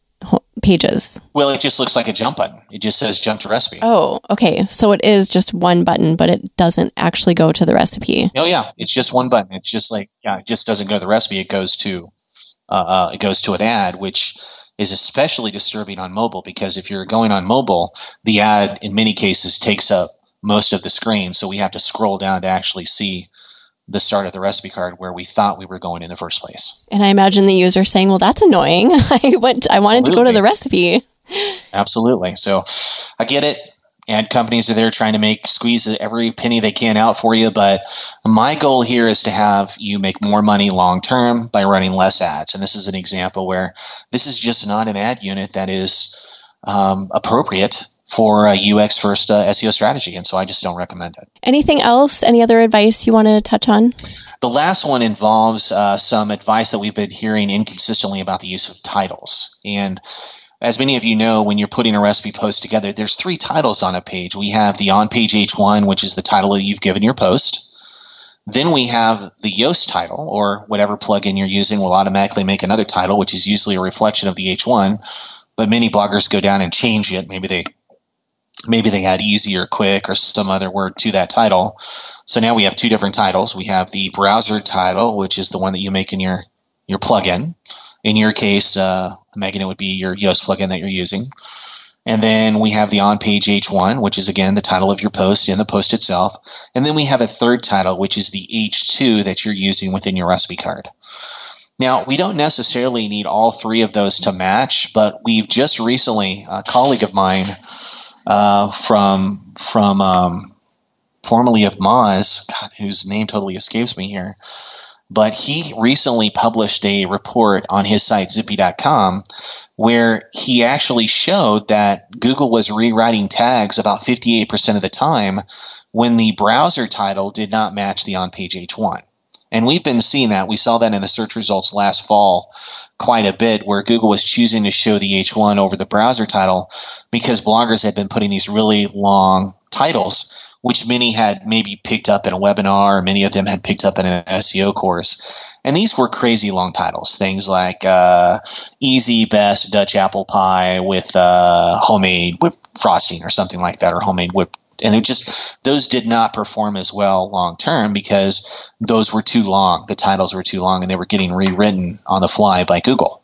pages? Well, it just looks like a jump button. It just says jump to recipe. Oh, okay. So it is just one button, but it doesn't actually go to the recipe. Oh yeah, it's just one button. It's just like yeah, it just doesn't go to the recipe. It goes to uh, uh, it goes to an ad, which is especially disturbing on mobile because if you're going on mobile, the ad in many cases takes up most of the screen, so we have to scroll down to actually see the start of the recipe card where we thought we were going in the first place. And I imagine the user saying, "Well, that's annoying. I went I wanted Absolutely. to go to the recipe." Absolutely. So I get it. Ad companies are there trying to make squeeze every penny they can out for you, but my goal here is to have you make more money long term by running less ads. And this is an example where this is just not an ad unit that is um, appropriate for a UX first uh, SEO strategy. And so I just don't recommend it. Anything else? Any other advice you want to touch on? The last one involves uh, some advice that we've been hearing inconsistently about the use of titles. And as many of you know, when you're putting a recipe post together, there's three titles on a page. We have the on page H1, which is the title that you've given your post. Then we have the Yoast title, or whatever plugin you're using will automatically make another title, which is usually a reflection of the H1. But many bloggers go down and change it. Maybe they maybe they add easy or quick or some other word to that title. So now we have two different titles. We have the browser title, which is the one that you make in your your plugin. In your case, uh, Megan, it would be your Yoast plugin that you're using. And then we have the on page H1, which is again the title of your post in the post itself. And then we have a third title, which is the H2 that you're using within your recipe card. Now, we don't necessarily need all three of those to match, but we've just recently, a colleague of mine uh, from from um, formerly of Moz, God, whose name totally escapes me here, but he recently published a report on his site zyppy.com where he actually showed that Google was rewriting tags about 58% of the time when the browser title did not match the on page H1. And we've been seeing that. We saw that in the search results last fall quite a bit, where Google was choosing to show the H1 over the browser title because bloggers had been putting these really long titles, which many had maybe picked up in a webinar, or many of them had picked up in an SEO course. And these were crazy long titles, things like uh, Easy Best Dutch Apple Pie with uh, homemade whipped frosting or something like that, or homemade whipped and it just those did not perform as well long term because those were too long. The titles were too long, and they were getting rewritten on the fly by Google.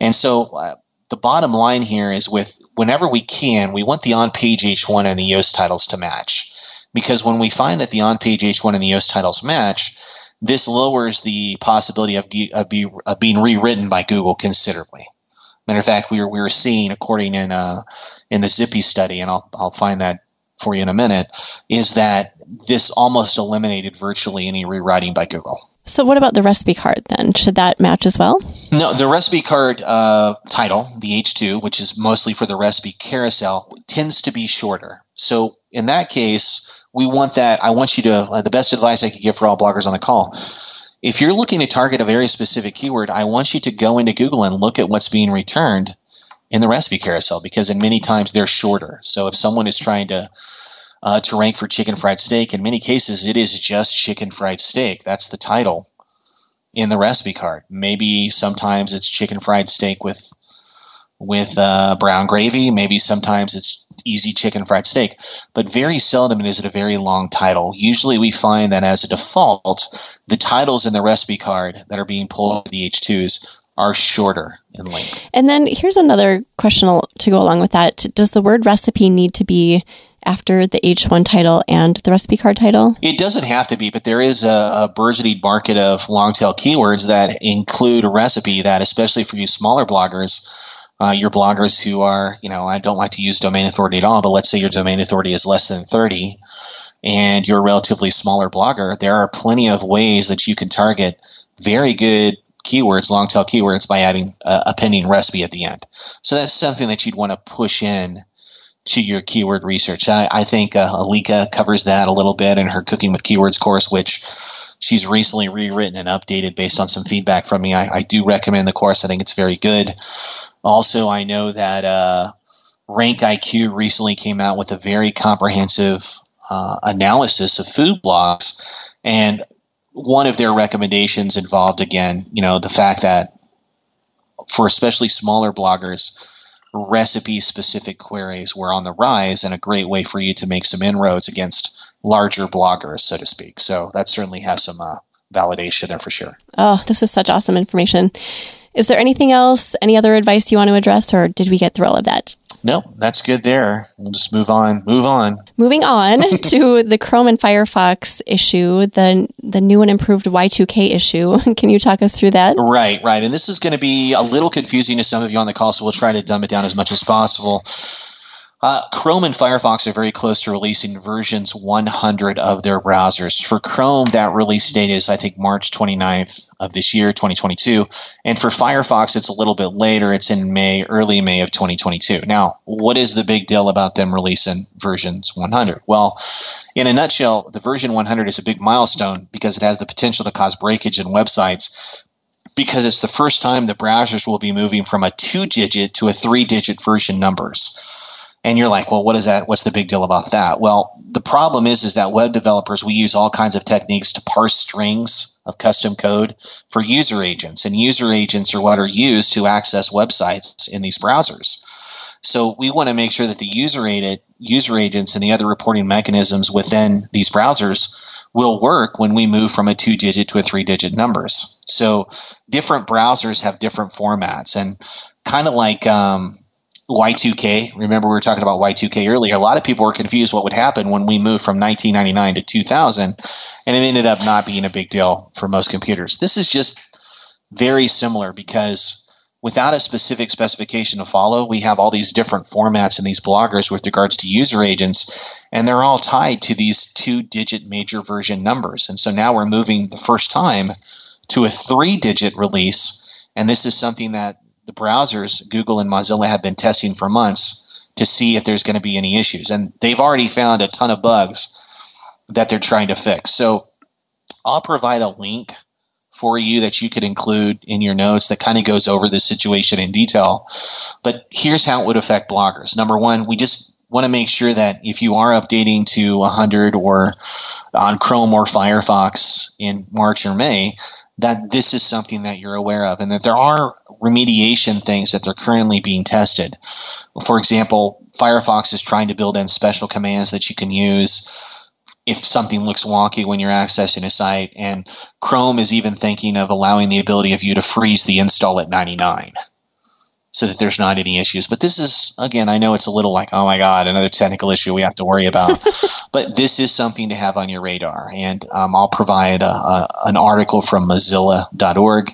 And so uh, the bottom line here is with whenever we can, we want the on-page H1 and the Yoast titles to match because when we find that the on-page H1 and the Yoast titles match, this lowers the possibility of, of, be, of being rewritten by Google considerably. Matter of fact, we were, we were seeing, according in uh, in the Zyppy study, and I'll, I'll find that for you in a minute, is that this almost eliminated virtually any rewriting by Google. So, what about the recipe card then? Should that match as well? No, the recipe card uh, title, the H2, which is mostly for the recipe carousel, tends to be shorter. So, in that case, we want that. I want you to, uh, the best advice I could give for all bloggers on the call if you're looking to target a very specific keyword, I want you to go into Google and look at what's being returned in the recipe carousel because in many times they're shorter. So if someone is trying to uh, to rank for chicken fried steak, in many cases it is just chicken fried steak. That's the title in the recipe card. Maybe sometimes it's chicken fried steak with with uh, brown gravy. Maybe sometimes it's easy chicken fried steak, but very seldom is it a very long title. Usually we find that as a default, the titles in the recipe card that are being pulled to the H2s are shorter in length. And then here's another question to go along with that. Does the word recipe need to be after the H1 title and the recipe card title? It doesn't have to be, but there is a, a burgeoning market of long tail keywords that include a recipe that, especially for you smaller bloggers, uh, your bloggers who are, you know, I don't like to use domain authority at all, but let's say your domain authority is less than 30 and you're a relatively smaller blogger, there are plenty of ways that you can target very good keywords, long tail keywords, by adding a, a pending recipe at the end. So that's something that you'd want to push in to your keyword research. I, I think uh, Aleka covers that a little bit in her Cooking with Keywords course, which she's recently rewritten and updated based on some feedback from me. I, I do recommend the course. I think it's very good. Also, I know that uh, Rank IQ recently came out with a very comprehensive uh, analysis of food blogs, and one of their recommendations involved again, you know, the fact that for especially smaller bloggers, recipe specific queries were on the rise and a great way for you to make some inroads against larger bloggers, so to speak. So that certainly has some uh, validation there for sure. Oh, this is such awesome information. Is there anything else, any other advice you want to address, or did we get through all of that? No, that's good there. We'll just move on. Move on. Moving on to the Chrome and Firefox issue, the the new and improved Y2K issue. Can you talk us through that? Right, right. And this is going to be a little confusing to some of you on the call, so we'll try to dumb it down as much as possible. Uh, Chrome and Firefox are very close to releasing versions 100 of their browsers. For Chrome, that release date is, I think, March 29th of this year, 2022. And for Firefox, it's a little bit later. It's in May, early May of 2022. Now, what is the big deal about them releasing versions 100? Well, in a nutshell, the version 100 is a big milestone because it has the potential to cause breakage in websites because it's the first time the browsers will be moving from a two digit to a three digit version numbers and you're like, well, what is that? What's the big deal about that? Well, the problem is, is that web developers, we use all kinds of techniques to parse strings of custom code for user agents. And user agents are what are used to access websites in these browsers. So we want to make sure that the user, agent, user agents and the other reporting mechanisms within these browsers will work when we move from a two digit to a three digit numbers. So different browsers have different formats and kind of like, um, Y2K. Remember, we were talking about Y2K earlier. A lot of people were confused what would happen when we moved from 1999 to 2000, and it ended up not being a big deal for most computers. This is just very similar because without a specific specification to follow, we have all these different formats and these bloggers with regards to user agents, and they're all tied to these two digit major version numbers. And so now we're moving the first time to a three digit release. And this is something that the browsers, Google and Mozilla, have been testing for months to see if there's going to be any issues. And they've already found a ton of bugs that they're trying to fix. So I'll provide a link for you that you could include in your notes that kind of goes over the situation in detail. But here's how it would affect bloggers. Number one, we just want to make sure that if you are updating to 100 or on Chrome or Firefox in March or May, that this is something that you're aware of and that there are remediation things that they're currently being tested. For example, Firefox is trying to build in special commands that you can use if something looks wonky when you're accessing a site, and Chrome is even thinking of allowing the ability of you to freeze the install at 99 so that there's not any issues. But this is, again, I know it's a little like, oh my God, another technical issue we have to worry about. but this is something to have on your radar. And um, I'll provide a, a, an article from Mozilla.org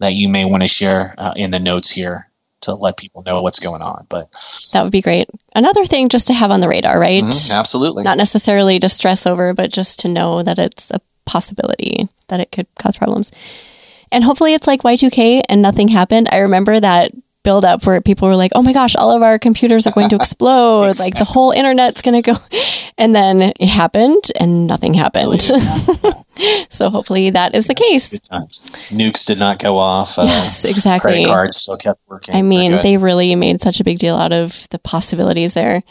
that you may want to share uh, in the notes here to let people know what's going on. But that would be great. Another thing just to have on the radar, right? Mm-hmm, absolutely. Not necessarily to stress over, but just to know that it's a possibility that it could cause problems. And hopefully it's like Y2K and nothing happened. I remember that build up where people were like, "Oh my gosh, all of our computers are going to explode! exactly. Like the whole internet's going to go." And then it happened, and nothing happened. so hopefully that is the case. Nukes did not go off. Uh, yes, exactly. Credit cards still kept working. I mean, they really made such a big deal out of the possibilities there.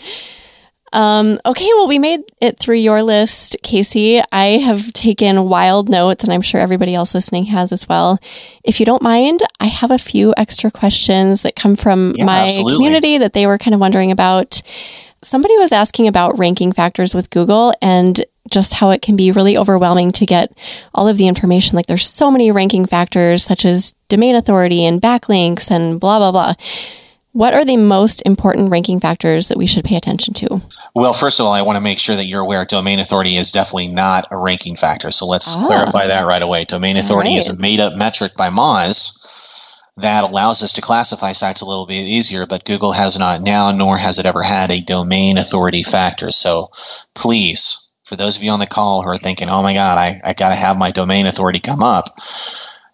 Um, okay, well, we made it through your list, Casey. I have taken wild notes, and I'm sure everybody else listening has as well. If you don't mind, I have a few extra questions that come from yeah, my absolutely. community that they were kind of wondering about. Somebody was asking about ranking factors with Google and just how it can be really overwhelming to get all of the information. Like there's so many ranking factors, such as domain authority and backlinks and blah, blah, blah. What are the most important ranking factors that we should pay attention to? Well, first of all, I want to make sure that you're aware domain authority is definitely not a ranking factor. So let's ah. clarify that right away. Domain authority right. is a made up metric by Moz that allows us to classify sites a little bit easier, but Google has not now, nor has it ever had a domain authority factor. So please, for those of you on the call who are thinking, oh my God, I, I got to have my domain authority come up,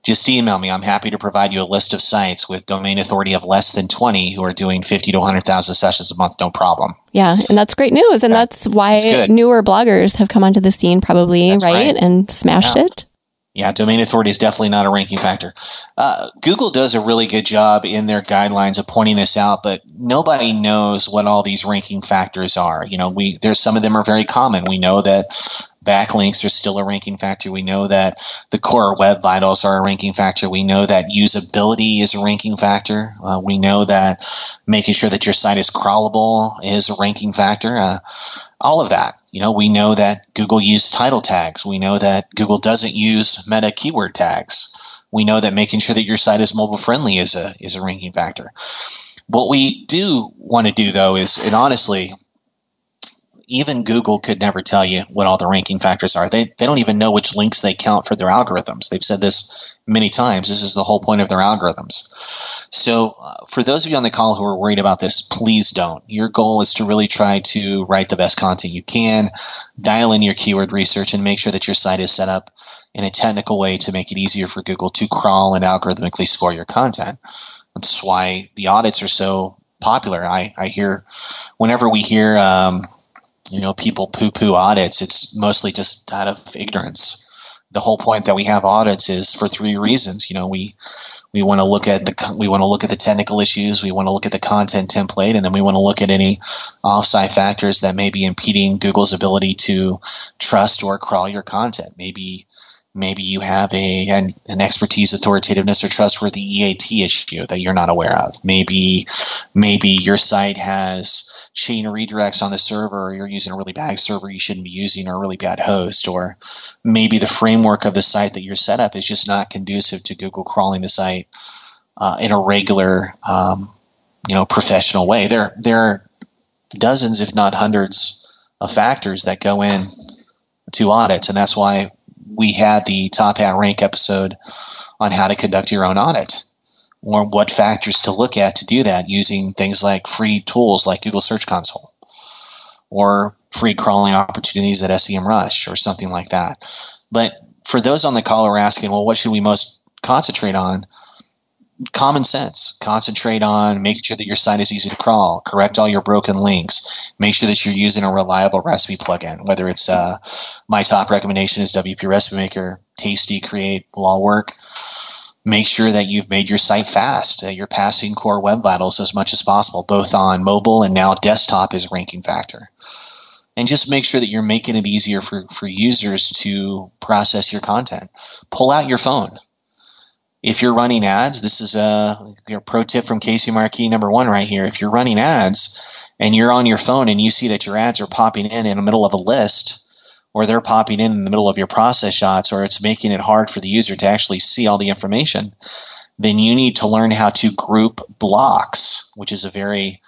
just email me. I'm happy to provide you a list of sites with domain authority of less than 20 who are doing 50 to 100,000 sessions a month, no problem. Yeah, and that's great news. And that's why newer bloggers have come onto the scene, probably, right? right? And smashed yeah. it. Yeah, domain authority is definitely not a ranking factor. Uh, Google does a really good job in their guidelines of pointing this out, but nobody knows what all these ranking factors are. You know, we there's some of them are very common. We know that backlinks are still a ranking factor. We know that the core web vitals are a ranking factor. We know that usability is a ranking factor. Uh, we know that making sure that your site is crawlable is a ranking factor. Uh, all of that. You know, we know that Google uses title tags. We know that Google doesn't use meta keyword tags. We know that making sure that your site is mobile friendly is a is a ranking factor. What we do want to do though is, and honestly, even Google could never tell you what all the ranking factors are. They, they don't even know which links they count for their algorithms. They've said this many times. This is the whole point of their algorithms. So, uh, for those of you on the call who are worried about this, please don't. Your goal is to really try to write the best content you can, dial in your keyword research, and make sure that your site is set up in a technical way to make it easier for Google to crawl and algorithmically score your content. That's why the audits are so popular. I, I hear, whenever we hear, um, you know, people poo poo audits, it's mostly just out of ignorance. The whole point that we have audits is for three reasons. You know, we we want to look at the we want to look at the technical issues, we want to look at the content template, and then we want to look at any offsite factors that may be impeding Google's ability to trust or crawl your content. Maybe maybe you have a an, an, expertise authoritativeness or trustworthy eat issue that you're not aware of maybe maybe your site has chain redirects on the server or you're using a really bad server you shouldn't be using or a really bad host or maybe the framework of the site that you're set up is just not conducive to google crawling the site uh, in a regular um, you know professional way. There there are dozens if not hundreds of factors that go in to audits and that's why we had the top hat rank episode on how to conduct your own audit or what factors to look at to do that using things like free tools like Google Search Console or free crawling opportunities at SEMrush or something like that. But for those on the call who are asking, well, what should we most concentrate on? common sense. Concentrate on making sure that your site is easy to crawl. Correct all your broken links. Make sure that you're using a reliable recipe plugin. Whether it's uh, my top recommendation is WP Recipe Maker, Tasty, Create will all work. Make sure that you've made your site fast. That you're passing core web vitals as much as possible, both on mobile and now desktop is a ranking factor. And just make sure that you're making it easier for, for users to process your content. Pull out your phone if you're running ads, this is a pro tip from Casey Markee number one right here. If you're running ads and you're on your phone and you see that your ads are popping in in the middle of a list, or they're popping in in the middle of your process shots, or it's making it hard for the user to actually see all the information, then you need to learn how to group blocks, which is a very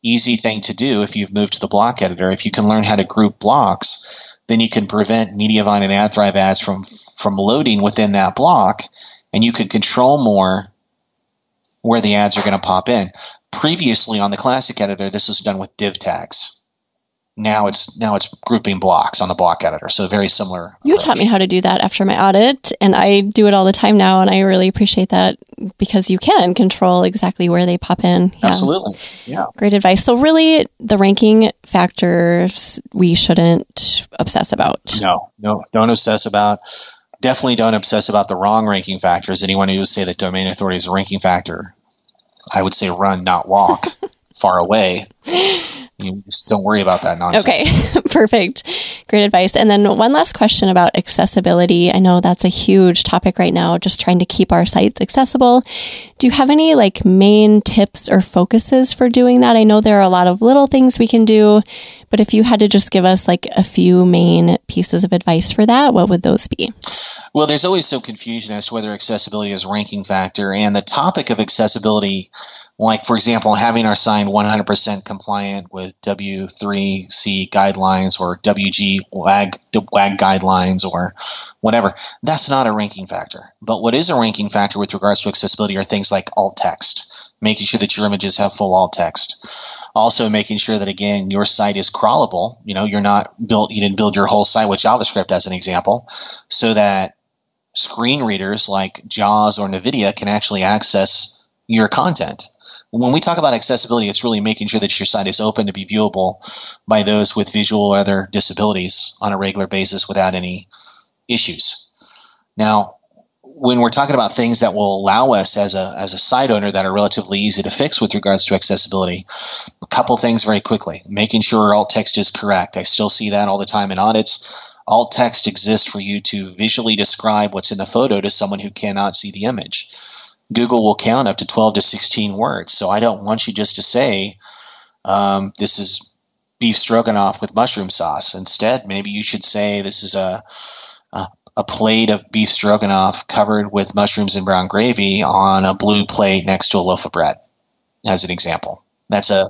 easy thing to do if you've moved to the block editor. If you can learn how to group blocks, then you can prevent Mediavine and AdThrive ads from from loading within that block and you can control more where the ads are going to pop in. Previously on the classic editor, this was done with div tags. Now it's now it's grouping blocks on the block editor. So very similar you approach. taught me how to do that after my audit and i do it all the time now and i really appreciate that because you can control exactly where they pop in. Yeah. absolutely. Yeah. Great advice. So really the ranking factors we shouldn't obsess about. No no don't obsess about definitely don't obsess about the wrong ranking factors. Anyone who would say that domain authority is a ranking factor i would say run not walk far away you just don't worry about that nonsense. Okay, perfect. Great advice. And then one last question about accessibility. I know that's a huge topic right now, just trying to keep our sites accessible. Do you have any like main tips or focuses for doing that? I know there are a lot of little things we can do, but if you had to just give us like a few main pieces of advice for that, what would those be? Well, there's always some confusion as to whether accessibility is a ranking factor. And the topic of accessibility, like for example, having our sign 100% compliant with W3C guidelines or WG WAG, WAG guidelines or whatever, that's not a ranking factor. But what is a ranking factor with regards to accessibility are things like alt text, making sure that your images have full alt text. Also making sure that again your site is crawlable. You know, you're not built you didn't build your whole site with JavaScript as an example, so that screen readers like JAWS or NVDA can actually access your content. When we talk about accessibility, it's really making sure that your site is open to be viewable by those with visual or other disabilities on a regular basis without any issues. Now, when we're talking about things that will allow us as a, as a site owner that are relatively easy to fix with regards to accessibility, a couple things very quickly. Making sure alt text is correct. I still see that all the time in audits alt text exists for you to visually describe what's in the photo to someone who cannot see the image. Google will count up to 12 to 16 words. So I don't want you just to say, um, this is beef stroganoff with mushroom sauce. Instead, maybe you should say, this is a, a, a plate of beef stroganoff covered with mushrooms and brown gravy on a blue plate next to a loaf of bread, as an example. That's a,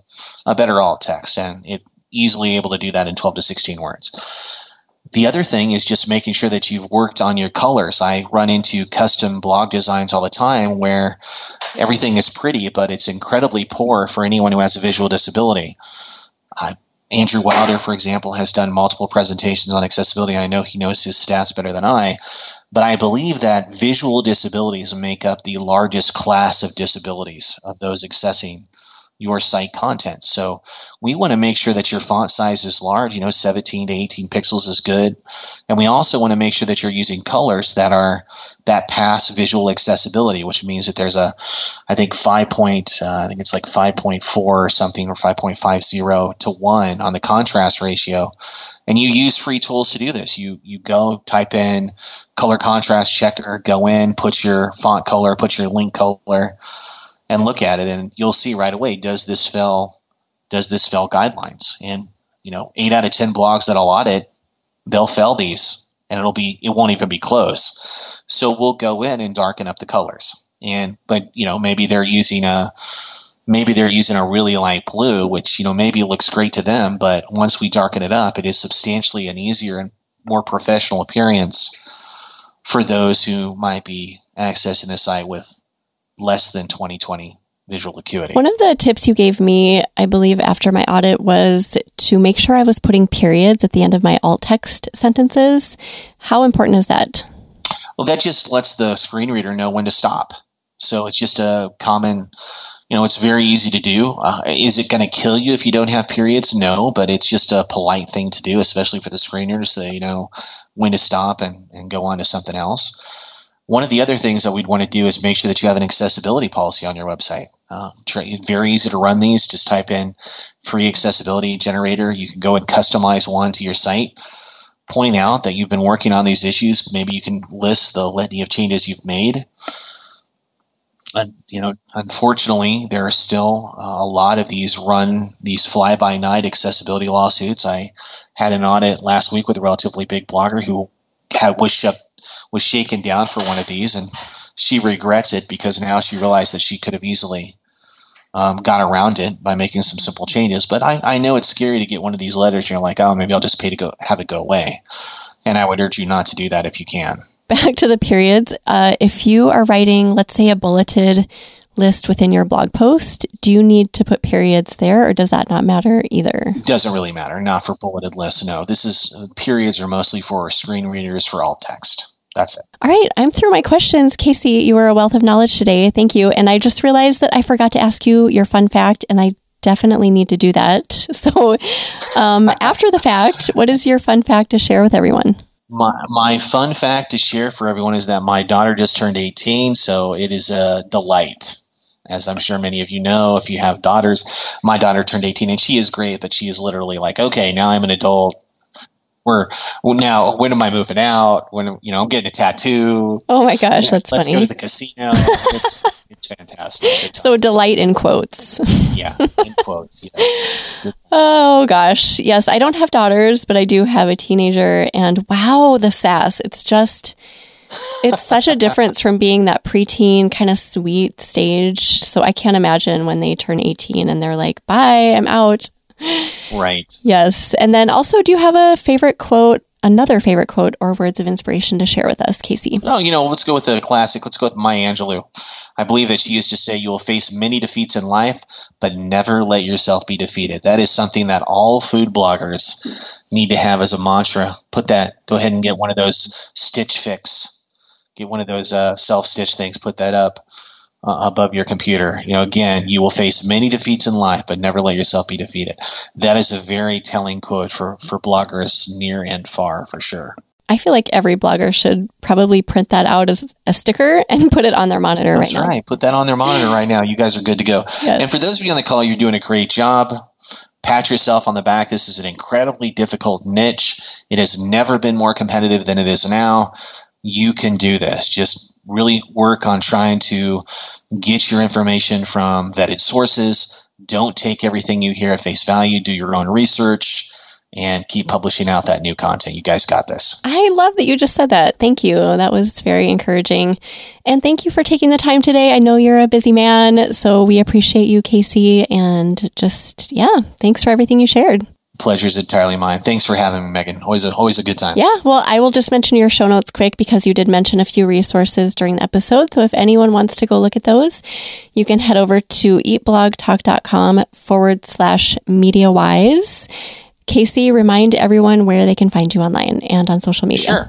a better alt text, and it easily able to do that in 12 to 16 words. The other thing is just making sure that you've worked on your colors. I run into custom blog designs all the time where everything is pretty, but it's incredibly poor for anyone who has a visual disability. Uh, Andrew Wilder, for example, has done multiple presentations on accessibility. I know he knows his stats better than I, but I believe that visual disabilities make up the largest class of disabilities of those accessing your site content. So we want to make sure that your font size is large, you know, 17 to 18 pixels is good. And we also want to make sure that you're using colors that are that pass visual accessibility, which means that there's a, I think 5 point, uh, I think it's like 5.4 or something or 5.50 to 1 on the contrast ratio. And you use free tools to do this. You, you go type in color contrast checker, go in, put your font color, put your link color, and look at it, and you'll see right away does this fail does this fail guidelines? And you know, eight out of ten blogs that I'll audit, they'll fail these, and it'll be it won't even be close. So we'll go in and darken up the colors, and but you know maybe they're using a maybe they're using a really light blue, which you know maybe looks great to them, but once we darken it up, it is substantially an easier and more professional appearance for those who might be accessing the site with less than 2020 visual acuity. One of the tips you gave me, I believe, after my audit was to make sure I was putting periods at the end of my alt text sentences. How important is that? Well, that just lets the screen reader know when to stop. So it's just a common, you know, it's very easy to do. Uh, is it going to kill you if you don't have periods? No, but it's just a polite thing to do, especially for the screen reader, so you know when to stop and, and go on to something else. One of the other things that we'd want to do is make sure that you have an accessibility policy on your website. Um, very easy to run these. Just type in free accessibility generator. You can go and customize one to your site. Point out that you've been working on these issues. Maybe you can list the litany of changes you've made. And, you know, unfortunately, there are still uh, a lot of these run these fly by night accessibility lawsuits. I had an audit last week with a relatively big blogger who had was shut was shaken down for one of these, and she regrets it because now she realized that she could have easily um, got around it by making some simple changes. But I, I know it's scary to get one of these letters. And you're like, oh, maybe I'll just pay to go have it go away. And I would urge you not to do that if you can. Back to the periods. Uh, if you are writing, let's say, a bulleted list within your blog post, do you need to put periods there or does that not matter either? Doesn't really matter. Not for bulleted lists. No, this is periods are mostly for screen readers for alt text. That's it. All right, I'm through my questions. Casey, you were a wealth of knowledge today. Thank you. And I just realized that I forgot to ask you your fun fact, and I definitely need to do that. So, um, after the fact, what is your fun fact to share with everyone? My, my fun fact to share for everyone is that my daughter just turned 18, so it is a delight. As I'm sure many of you know, if you have daughters, my daughter turned 18 and she is great, but she is literally like, okay, now I'm an adult we're well, now when am I moving out? When you know I'm getting a tattoo. Oh my gosh, that's Let's funny. go to the casino. it's, it's fantastic. So delight in quotes. yeah, in quotes. Yes. Oh gosh, yes. I don't have daughters, but I do have a teenager, and wow, the sass! It's just. It's such a difference from being that preteen kind of sweet stage. So I can't imagine when they turn 18 and they're like, bye, I'm out. Right. Yes. And then also, do you have a favorite quote, another favorite quote or words of inspiration to share with us, Casey? Oh, you know, let's go with the classic. Let's go with Maya Angelou. I believe that she used to say, You will face many defeats in life, but never let yourself be defeated. That is something that all food bloggers need to have as a mantra. Put that, go ahead and get one of those Stitch Fix. Get one of those uh, self stitch things, put that up uh, above your computer. You know, again, you will face many defeats in life, but never let yourself be defeated. That is a very telling quote for, for bloggers near and far, for sure. I feel like every blogger should probably print that out as a sticker and put it on their monitor That's right now. right. Put that on their monitor right now. You guys are good to go. Yes. And for those of you on the call, you're doing a great job. Pat yourself on the back. This is an incredibly difficult niche. It has never been more competitive than it is now. You can do this. Just really work on trying to get your information from vetted sources. Don't take everything you hear at face value. Do your own research and keep publishing out that new content. You guys got this. I love that you just said that. Thank you. That was very encouraging. And thank you for taking the time today. I know you're a busy man, so we appreciate you, Casey. And just, yeah, thanks for everything you shared. Pleasure's entirely mine. Thanks for having me, Megan. Always a, always a good time. Yeah, well, I will just mention your show notes quick because you did mention a few resources during the episode. So if anyone wants to go look at those, you can head over to eatblogtalk.com forward slash media wise. Casey, remind everyone where they can find you online and on social media. Sure.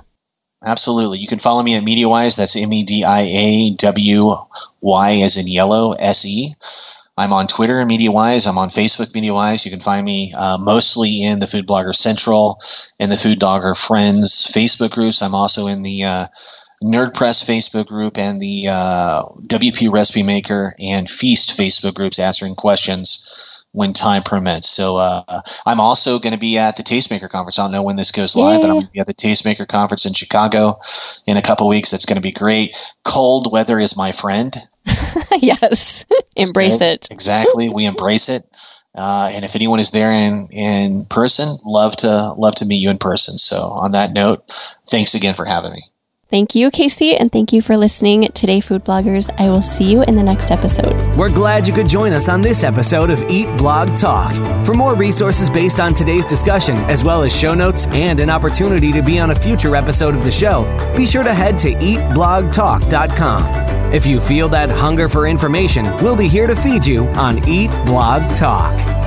Absolutely. You can follow me at MediaWyse. That's M E D I A W Y as in yellow, S E. I'm on Twitter, MediaWyse. I'm on Facebook, MediaWyse. You can find me uh, mostly in the Food Blogger Central and the Food Blogger Friends Facebook groups. I'm also in the uh, NerdPress Facebook group and the uh, WP Recipe Maker and Feast Facebook groups answering questions when time permits. So uh, I'm also going to be at the Tastemaker Conference. I don't know when this goes live, but I'm going to be at the Tastemaker Conference in Chicago in a couple weeks. That's going to be great. Cold weather is my friend. yes. Embrace it. Exactly. We embrace it. Uh, and if anyone is there in, in person, love to love to meet you in person. So on that note, thanks again for having me. Thank you, Casey, and thank you for listening today, food bloggers. I will see you in the next episode. We're glad you could join us on this episode of Eat Blog Talk. For more resources based on today's discussion, as well as show notes and an opportunity to be on a future episode of the show, be sure to head to eatblogtalk.com. If you feel that hunger for information, we'll be here to feed you on Eat Blog Talk.